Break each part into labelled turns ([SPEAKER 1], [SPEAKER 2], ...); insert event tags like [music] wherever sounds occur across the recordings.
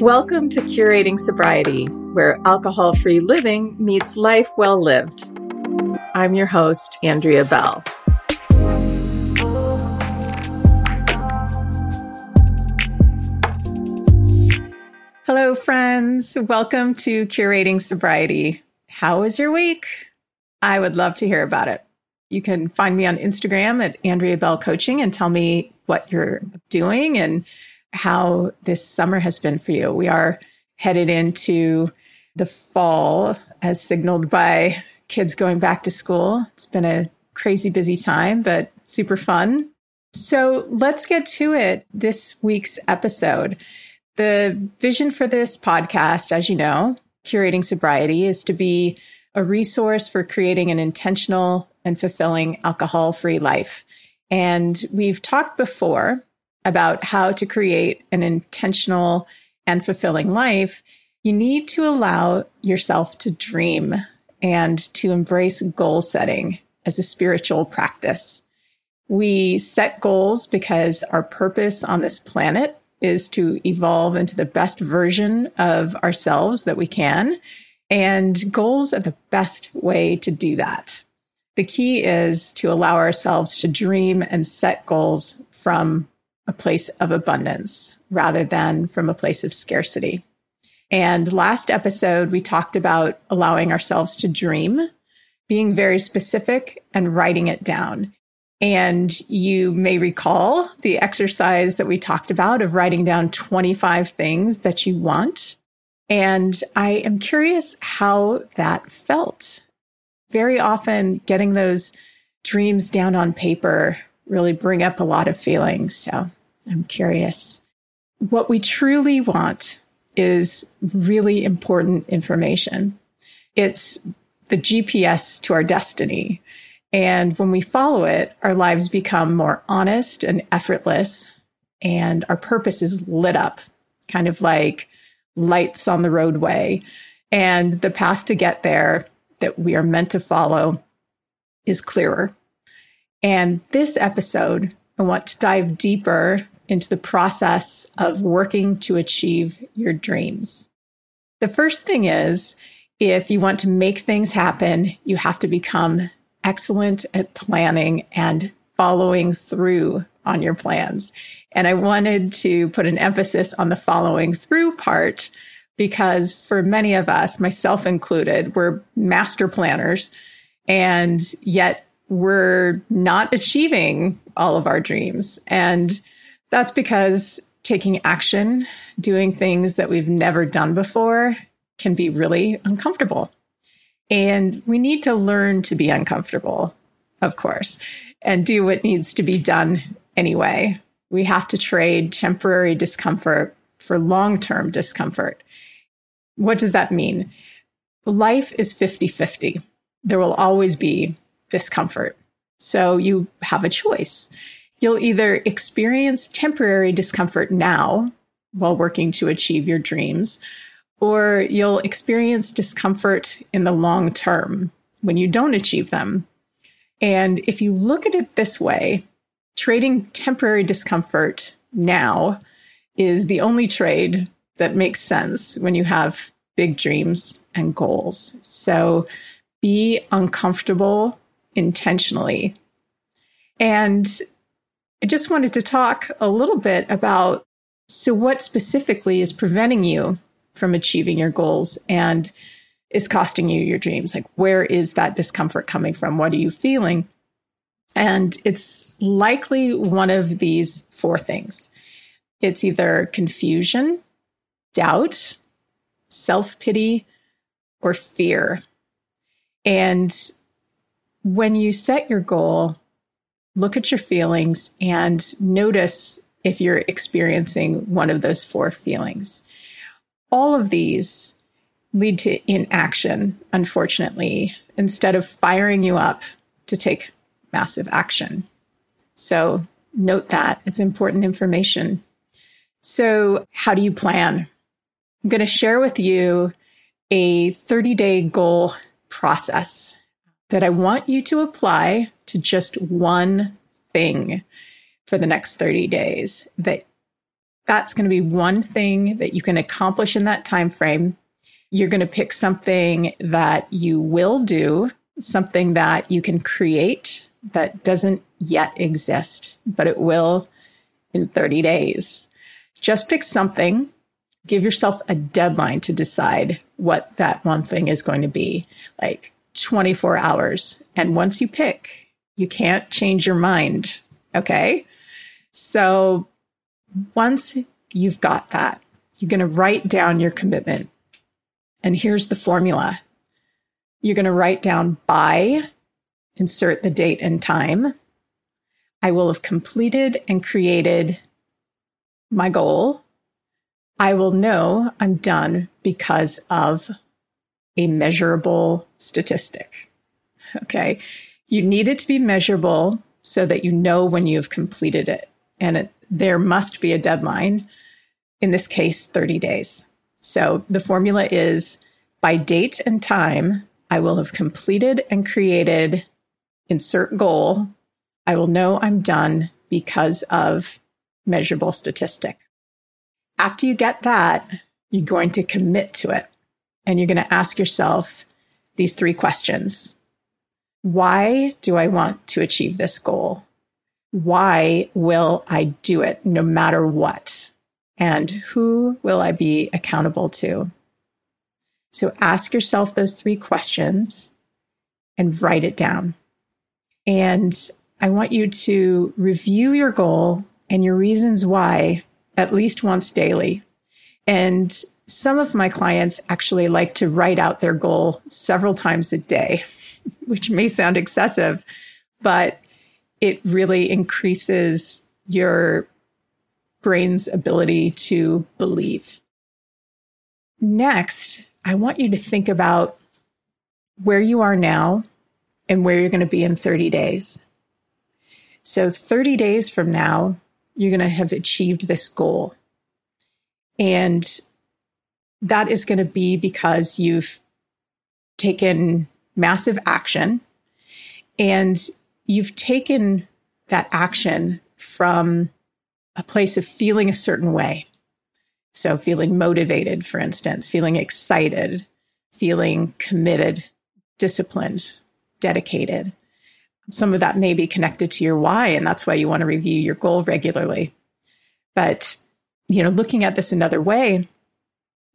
[SPEAKER 1] Welcome to Curating Sobriety, where alcohol free living meets life well lived. I'm your host, Andrea Bell. Hello, friends. Welcome to Curating Sobriety. How was your week? I would love to hear about it. You can find me on Instagram at Andrea Bell Coaching and tell me what you're doing and how this summer has been for you. We are headed into the fall as signaled by kids going back to school. It's been a crazy busy time, but super fun. So let's get to it. This week's episode. The vision for this podcast, as you know, curating sobriety, is to be a resource for creating an intentional and fulfilling alcohol free life. And we've talked before about how to create an intentional and fulfilling life, you need to allow yourself to dream and to embrace goal setting as a spiritual practice. We set goals because our purpose on this planet is to evolve into the best version of ourselves that we can. And goals are the best way to do that. The key is to allow ourselves to dream and set goals from a place of abundance rather than from a place of scarcity. And last episode, we talked about allowing ourselves to dream, being very specific and writing it down. And you may recall the exercise that we talked about of writing down 25 things that you want. And I am curious how that felt. Very often, getting those dreams down on paper really bring up a lot of feelings. So I'm curious. What we truly want is really important information. It's the GPS to our destiny. And when we follow it, our lives become more honest and effortless, and our purpose is lit up, kind of like lights on the roadway. And the path to get there that we are meant to follow is clearer. And this episode, I want to dive deeper into the process of working to achieve your dreams. The first thing is if you want to make things happen, you have to become excellent at planning and following through on your plans. And I wanted to put an emphasis on the following through part because for many of us, myself included, we're master planners and yet we're not achieving all of our dreams. And that's because taking action, doing things that we've never done before, can be really uncomfortable. And we need to learn to be uncomfortable, of course, and do what needs to be done anyway. We have to trade temporary discomfort for long term discomfort. What does that mean? Life is 50 50. There will always be discomfort. So you have a choice. You'll either experience temporary discomfort now while working to achieve your dreams, or you'll experience discomfort in the long term when you don't achieve them. And if you look at it this way, trading temporary discomfort now is the only trade that makes sense when you have big dreams and goals. So be uncomfortable intentionally. And I just wanted to talk a little bit about so, what specifically is preventing you from achieving your goals and is costing you your dreams? Like, where is that discomfort coming from? What are you feeling? And it's likely one of these four things it's either confusion, doubt, self pity, or fear. And when you set your goal, look at your feelings and notice if you're experiencing one of those four feelings. All of these lead to inaction, unfortunately, instead of firing you up to take massive action. So note that it's important information. So, how do you plan? I'm going to share with you a 30 day goal process that I want you to apply to just one thing for the next 30 days that that's going to be one thing that you can accomplish in that time frame. You're going to pick something that you will do, something that you can create that doesn't yet exist, but it will in 30 days. Just pick something, give yourself a deadline to decide what that one thing is going to be, like 24 hours. And once you pick, you can't change your mind. Okay. So once you've got that, you're going to write down your commitment. And here's the formula you're going to write down by, insert the date and time. I will have completed and created my goal. I will know I'm done because of a measurable statistic. Okay. You need it to be measurable so that you know when you have completed it. And it, there must be a deadline, in this case, 30 days. So the formula is by date and time, I will have completed and created insert goal. I will know I'm done because of measurable statistic. After you get that, you're going to commit to it and you're going to ask yourself these three questions. Why do I want to achieve this goal? Why will I do it no matter what? And who will I be accountable to? So ask yourself those three questions and write it down. And I want you to review your goal and your reasons why at least once daily. And some of my clients actually like to write out their goal several times a day, [laughs] [laughs] which may sound excessive, but it really increases your brain's ability to believe. Next, I want you to think about where you are now and where you're going to be in 30 days. So, 30 days from now, you're going to have achieved this goal. And that is going to be because you've taken massive action and you've taken that action from a place of feeling a certain way. So, feeling motivated, for instance, feeling excited, feeling committed, disciplined, dedicated. Some of that may be connected to your why, and that's why you want to review your goal regularly. But, you know, looking at this another way,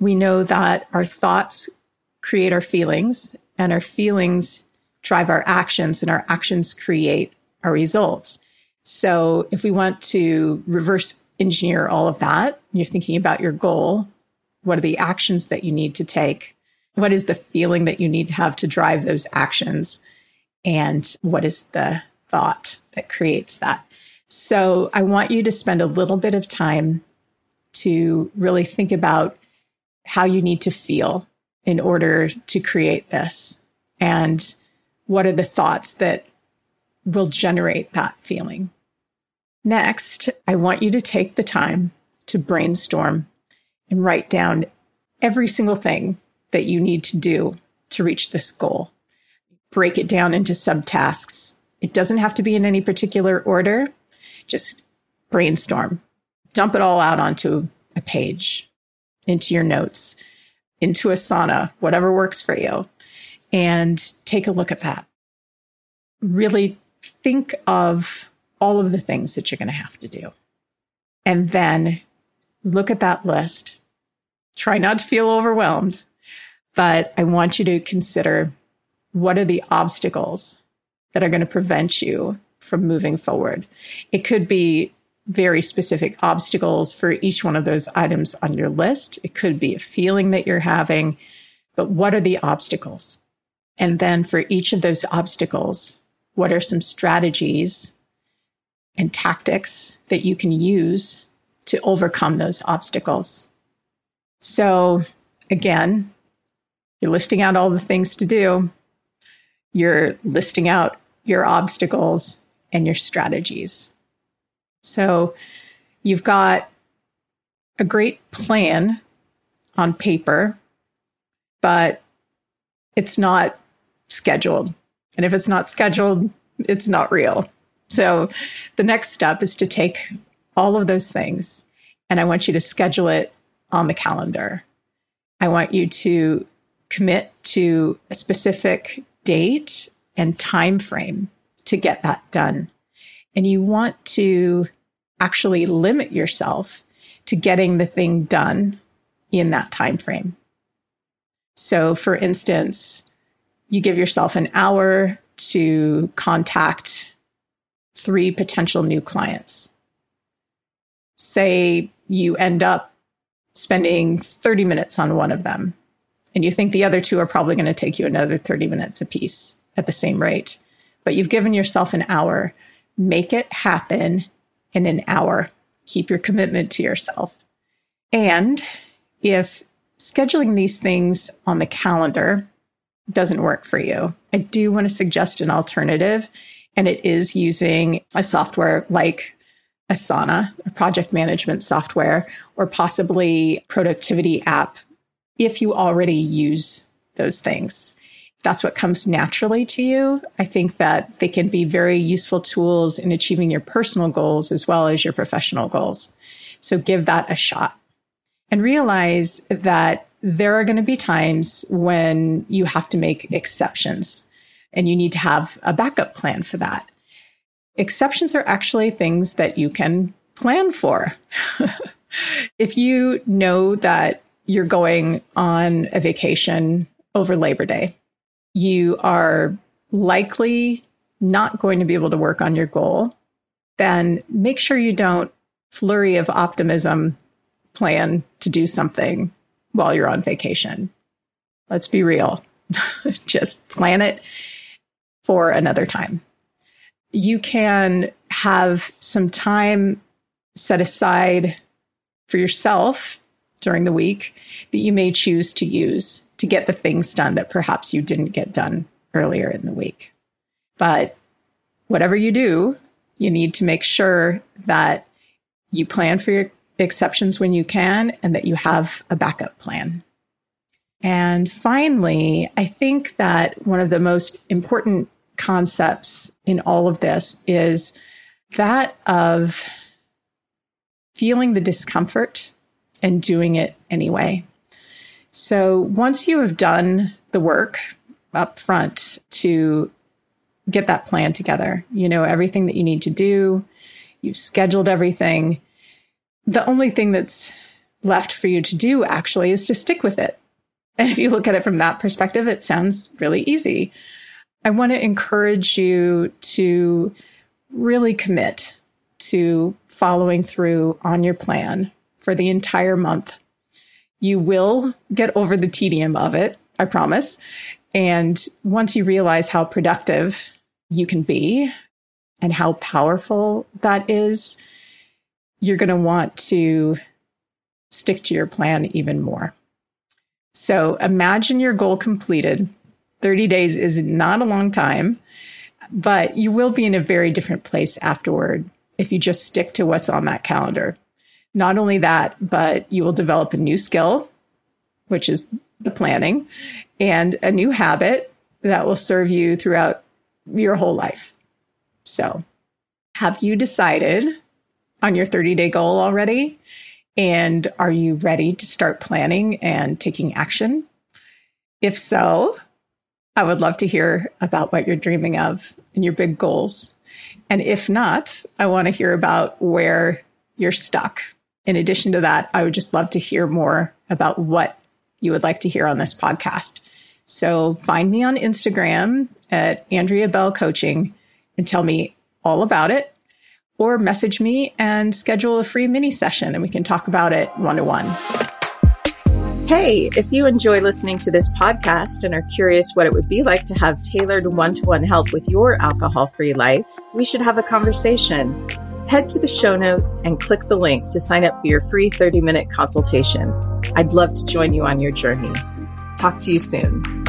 [SPEAKER 1] we know that our thoughts create our feelings and our feelings drive our actions and our actions create our results. So if we want to reverse engineer all of that, you're thinking about your goal. What are the actions that you need to take? What is the feeling that you need to have to drive those actions? And what is the thought that creates that? So I want you to spend a little bit of time to really think about how you need to feel in order to create this and what are the thoughts that will generate that feeling. Next, I want you to take the time to brainstorm and write down every single thing that you need to do to reach this goal. Break it down into subtasks. It doesn't have to be in any particular order. Just brainstorm. Dump it all out onto a page into your notes, into Asana, whatever works for you, and take a look at that. Really think of all of the things that you're going to have to do. And then look at that list. Try not to feel overwhelmed, but I want you to consider what are the obstacles that are going to prevent you from moving forward. It could be very specific obstacles for each one of those items on your list. It could be a feeling that you're having, but what are the obstacles? And then for each of those obstacles, what are some strategies and tactics that you can use to overcome those obstacles? So again, you're listing out all the things to do. You're listing out your obstacles and your strategies. So you've got a great plan on paper, but it's not scheduled. And if it's not scheduled, it's not real. So the next step is to take all of those things and I want you to schedule it on the calendar. I want you to commit to a specific date and time frame to get that done. And you want to actually limit yourself to getting the thing done in that time frame. So for instance, you give yourself an hour to contact three potential new clients. Say you end up spending 30 minutes on one of them, and you think the other two are probably going to take you another 30 minutes apiece at the same rate. But you've given yourself an hour. Make it happen in an hour. Keep your commitment to yourself. And if scheduling these things on the calendar doesn't work for you, I do want to suggest an alternative. And it is using a software like Asana, a project management software, or possibly productivity app if you already use those things. That's what comes naturally to you. I think that they can be very useful tools in achieving your personal goals as well as your professional goals. So give that a shot and realize that there are going to be times when you have to make exceptions and you need to have a backup plan for that. Exceptions are actually things that you can plan for. [laughs] if you know that you're going on a vacation over Labor Day, you are likely not going to be able to work on your goal, then make sure you don't flurry of optimism plan to do something while you're on vacation. Let's be real. [laughs] Just plan it for another time. You can have some time set aside for yourself during the week that you may choose to use to get the things done that perhaps you didn't get done earlier in the week. But whatever you do, you need to make sure that you plan for your exceptions when you can and that you have a backup plan. And finally, I think that one of the most important concepts in all of this is that of feeling the discomfort and doing it anyway. So once you have done the work up front to get that plan together, you know everything that you need to do, you've scheduled everything, the only thing that's left for you to do actually is to stick with it. [laughs] And if you look at it from that perspective, it sounds really easy. I want to encourage you to really commit to following through on your plan for the entire month. You will get over the tedium of it, I promise. And once you realize how productive you can be and how powerful that is, you're going to want to stick to your plan even more. So imagine your goal completed. 30 days is not a long time, but you will be in a very different place afterward if you just stick to what's on that calendar. Not only that, but you will develop a new skill, which is the planning, and a new habit that will serve you throughout your whole life. So, have you decided on your 30 day goal already? And are you ready to start planning and taking action? If so, I would love to hear about what you're dreaming of and your big goals. And if not, I want to hear about where you're stuck. In addition to that, I would just love to hear more about what you would like to hear on this podcast. So find me on Instagram at Andrea Bell Coaching and tell me all about it or message me and schedule a free mini session and we can talk about it one to one. Hey, if you enjoy listening to this podcast and are curious what it would be like to have tailored one to one help with your alcohol free life, we should have a conversation. Head to the show notes and click the link to sign up for your free 30 minute consultation. I'd love to join you on your journey. Talk to you soon.